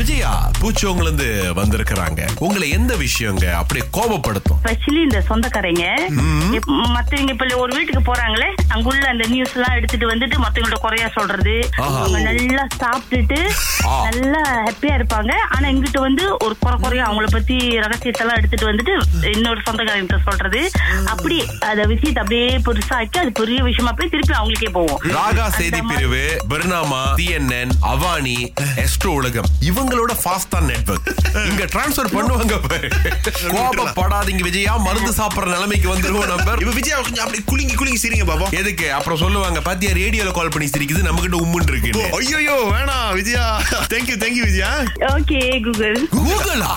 விஜயா பூச்சவங்கள இருந்து வந்திருக்கிறாங்க. உங்களை எந்த விஷயங்க அப்படியே கோபப்படுத்தும்? ஸ்பெஷலி இந்த சொந்தக்காரங்க மத்தவங்க இப்ப ஒரு வீட்டுக்கு போறாங்களே அங்குள்ள அந்த நியூஸ் எல்லாம் எடுத்துட்டு வந்துட்டு மத்தவங்கள்ட்ட குறையா சொல்றது. அவங்க நல்லா சாப்பிட்டுட்டு. நல்லா ஹாப்பியா இருப்பாங்க. ஆனா இங்கிட்ட வந்து ஒரு குறை குறையா அவங்கள பத்தி ரகசியத்தை எல்லாம் எடுத்துட்டு வந்துட்டு இன்னொரு சொந்தக்காரங்கிட்ட சொல்றது. அப்படி அத விஷயத்தை அப்படியே பெருசாக்கி அது பெரிய விஷயமா போய் திருப்பி அவங்களுக்கே போவோம் ராகா அந்த செய்தி பிரிவு பர்னாமா சிஎன்என் அவானி எஸ்ட்ரோ உலகம். இவங்களோட ஃபாஸ்டா நெட்வொர்க் இங்க டிரான்ஸ்ஃபர் பண்ணுவாங்க. கோபப்படாதீங்க விஜயா. மருந்து சாப்பிடுற நிலைமைக்கு வந்துருவோம் நம்ம. இப்ப விஜயா கொஞ்சம் அப்படி குலுங்கி குலுங்கி சிரிங்க பாபா எதுக்கு? அப்புறம் சொல்லுவாங்க பாத்தியா ரேடியோல கால் பண்ணி சிரிக்குது நம்ம கிட்ட உம்முன்னு இருக்கு ஐயோ வேணாம் Vijaya. Thank you thank you Vijaya. Okay Google கூகுளா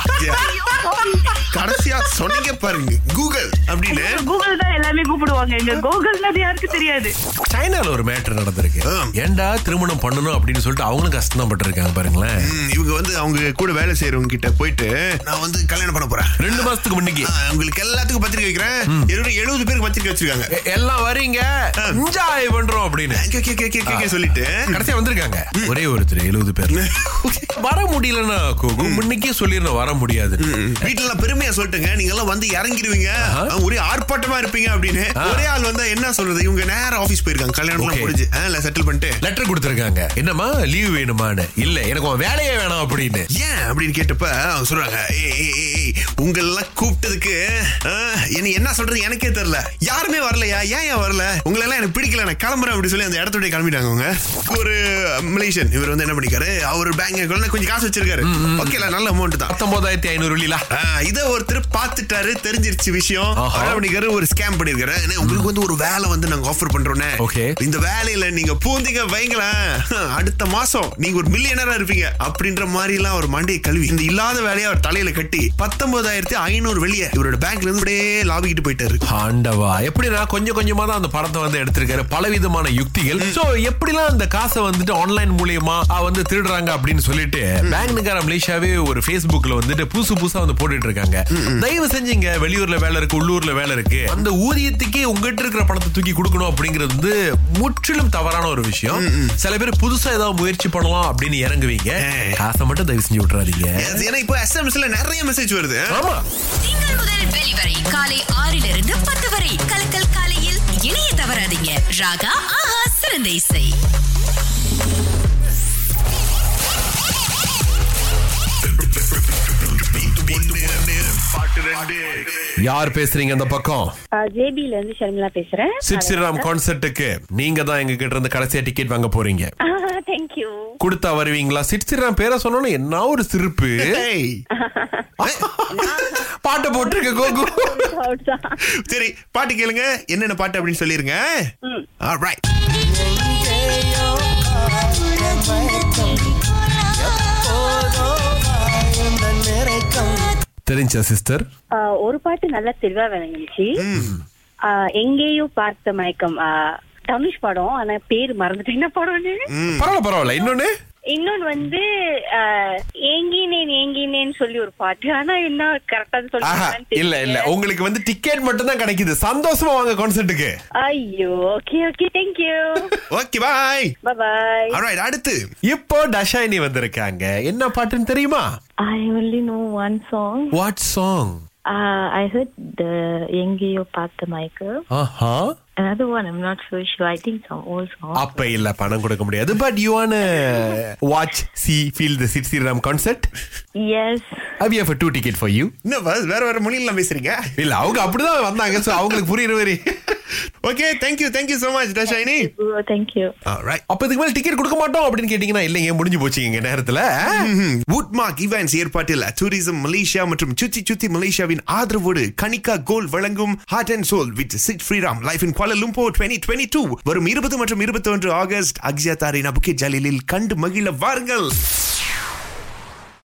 கடைசியா சொன்னீங்க பாருங்க. கூகுள் அப்படின்னு. கூகுள் தான் எல்லாமே கூப்பிடுவாங்க. எங்க கூகுள் அது யாருக்கு தெரியாது. சைனால ஒரு மேட்டர் நடந்திருக்கு. ஏன்டா திருமணம் பண்ணணும் அப்படின்னு சொல்லிட்டு அவங்களும் கஷ்டம் தான் பட்டிருக்காங்க பாருங்களேன் இவங்க வந்து அவங்க கூட வேலை செய்யறவங்க கிட்ட போயிட்டு நான் வந்து கல்யாணம் பண்ண போறேன். ரெண்டு மாசத்துக்கு முன்னுக்கு. உங்களுக்கு எல்லாத்துக்கும் பத்திரிக்கை வைக்கிறேன். எழுபது எழுபது பேருக்கு பத்திரிக்கை வச்சிருக்காங்க. எல்லாம் வரீங்க. என்ஜாய் பண்றோம் அப்படின்னு. K, K, K, K, K, K சொல்லிட்டு. கடைசியா வந்திருக்காங்க. ஒரே ஒருத்தர் எழுபது பேர். வர முடியலன்னா கோகு முன்னைக்கே சொல்லிருந்தேன் வர முடியாது. வீட்டுல எல்லாம் பெருமையா சொல்லிட்டுங்க. நீங்க எல்லாம் வந்து இறங்கிடுவீங்க. ஒரே ஆர்ப்பாட்டமா இருப்பீங்க அப்படின்னு. ஒரே ஆள் வந்தா என்ன சொல்றது? இவங்க நேரம் ஆபீஸ் போயிருக்காங்க. கல்யாணம். முடிஞ்சு. செட்டில் பண்ணிட்டு. லெட்டர் கொடுத்திருக்காங்க. என்னம்மா? லீவ் வேணுமான்னு. இல்ல எனக்கு வேலையே வேணாம் அப்படின்னு. ஏன் அப்படின்னு கேட்டப்ப அவங்க சொல்றாங்க "ஏய், ஏய், ஏய், ஏய், உங்களெல்லாம் கூப்பிட்டதுக்கு என்ன சொல்றது? எனக்கே தெரியல. யாருமே வரலையா? ஏன் ஏன் வரல? உங்களை எல்லாம் எனக்கு பிடிக்கல. நான் கிளம்புறேன் அப்படி சொல்லி அந்த இடத்தோட கிளம்பிட்டாங்க அவங்க. ஒரு மலேசியன் இவர் வந்து என்ன பண்ணிக்காரு? அவர் பேங்க் கொஞ்சம் காசு வச்சிருக்காரு. ஓகேல நல்ல அமௌண்ட் தான். பத்தொன்பதாயிரத்தி ஐநூறு இத ஒருத்தர் பாத்துட்டாரு தெரிஞ்சிருச்சு விஷயம். பண்ணிருக்காரு ஒரு ஸ்கேம் பண்ணிருக்காரு "அண்ணே, உங்களுக்கு வந்து ஒரு வேலை வந்து நாங்க ஆஃபர் பண்றோம் Okay. இந்த வேலையில நீங்க பூந்திங்க வைங்களேன். அடுத்த மாசம் நீங்க ஒரு மில்லியனரா இருப்பீங்க. அப்படின்ற மாதிரி எல்லாம் ஒரு மண்டையை கழுவி இந்த இல்லாத வேலையை அவர் தலையில கட்டி பத்தொன்பதாயிரத்தி ஐநூறு வெளியே இவரோட பேங்க்ல இருந்து அப்படியே லாபிக்கிட்டு போயிட்டாரு. ஆண்டவா எப்படின்னா கொஞ்சம் கொஞ்சமா தான் அந்த படத்தை வந்து எடுத்திருக்காரு? பலவிதமான யுக்திகள். சோ எப்படிலாம் அந்த காசை வந்துட்டு ஆன்லைன் மூலியமா வந்து திருடுறாங்க அப்படின்னு சொல்லிட்டு பேங்க்னுக்கார மலேசியாவே ஒரு Facebookல வந்துட்டு புதுசு புதுசா வந்து போட்டுட்டு இருக்காங்க. தயவு செஞ்சீங்க வெளியூர்ல வேலை இருக்கு உள்ளூர்ல வேலை இருக்கு. அந்த ஊதியத்துக்கே உங்ககிட்ட இருக்கிற பணத்தை தூக்கி கொடுக்கணும் அப்படிங்கிறது வந்து முற்றிலும் தவறான ஒரு விஷயம். சில பேர் புதுசா ஏதாவது முயற்சி பண்ணலாம் அப்படின்னு இறங்குவீங்க. காசை மட்டும் தயவு செஞ்சு விட்டுறாதீங்க. ஏன்னா இப்போ எஸ்எம்எஸ்ல நிறைய மெசேஜ் வருது. ஆமா. திங்கள் முதல் வெளிவரை காலை ஆறிலிருந்து பத்து வரை. கலக்கல் காலையில் இணைய தவறாதீங்க. ராகா ஆஹா சிறந்த இசை. யார் பேசுறீங்க அந்த பக்கம்? ஜேபில இருந்து ஷர்மிளா பேசுறேன். சிட் ஸ்ரீராம் கான்சர்ட்டுக்கு நீங்க தான் எங்க கிட்ட இருந்து கடைசியா டிக்கெட் வாங்க போறீங்க. தேங்க்யூ கொடுத்தா வருவீங்களா? சிட் ஸ்ரீராம் பேரை சொன்னோன்னு என்ன ஒரு சிரிப்பு. பாட்டை போட்டிருக்க கோகு. சரி பாட்டு கேளுங்க. என்னென்ன பாட்டு அப்படின்னு சொல்லிருங்க. Alright. தெரிஞ்சா சிஸ்டர் ஒரு பாட்டு நல்லா தெளிவா விளங்குச்சு எங்கேயோ பார்த்த மயக்கம். தனுஷ் படம் ஆனா பேர் மறந்துட்டேன். என்ன படம்னு? பரவாயில்ல பரவாயில்ல. இன்னொன்னு? இன்னொன்னு வந்து ஆஹ் ஏங்கினேன்னு சொல்லி ஒரு பாட்டு. ஆனா என்ன கரெக்டா ஆஹா சொல்லி இல்ல இல்ல. உங்களுக்கு வந்து டிக்கெட் மட்டும் தான் கிடைக்குது. சந்தோஷமா வாங்க கான்சர்ட்டுக்கு ஐயோ okay okay thank you Okay, bye. Bye Alright, அடுத்து. இப்போ டஷாயினி வந்திருக்காங்க. என்ன பாட்டுன்னு தெரியுமா? I only know one song. What song I heard the Yengeyo Pata Michael. ஆஹா. Another one, I'm not so sure. I think some old song. அப்ப இல்ல பணம் கொடுக்க முடியாது but you want watch see feel the Sid Sriram concert Yes. How you have two ticket for you என்ன? வேற வேற மொழியில பேசுறீங்க இல்ல அவங்க அப்படிதான் வந்தாங்க சோ அவங்களுக்கு புரியுற மாதிரி okay thank you thank you so much Dharshini Oh, thank you. Alright. அப்ப இதுக்கு மேல டிக்கெட் கொடுக்க மாட்டோம் அப்படின்னு கேட்டீங்கன்னா இல்லைங்க முடிஞ்சு போச்சு இங்க நேரத்துல? வுட்மார்க் இவெண்ட்ஸ் ஏற்பாட்டில் டூரிசம் மலேசியா மற்றும் சுத்தி சுத்தி மலேசியாவின் ஆதரவோடு கனிகா கோல் வழங்கும் heart and soul with Sid Sriram live in Kuala lumpur 2022 வரும் இருபது மற்றும் இருபத்தி ஒன்று ஆகஸ்ட் அக்ஸியா தாரினா புக்கெட் ஜாலிலில் கண்டு மகிழ வாருங்கள்.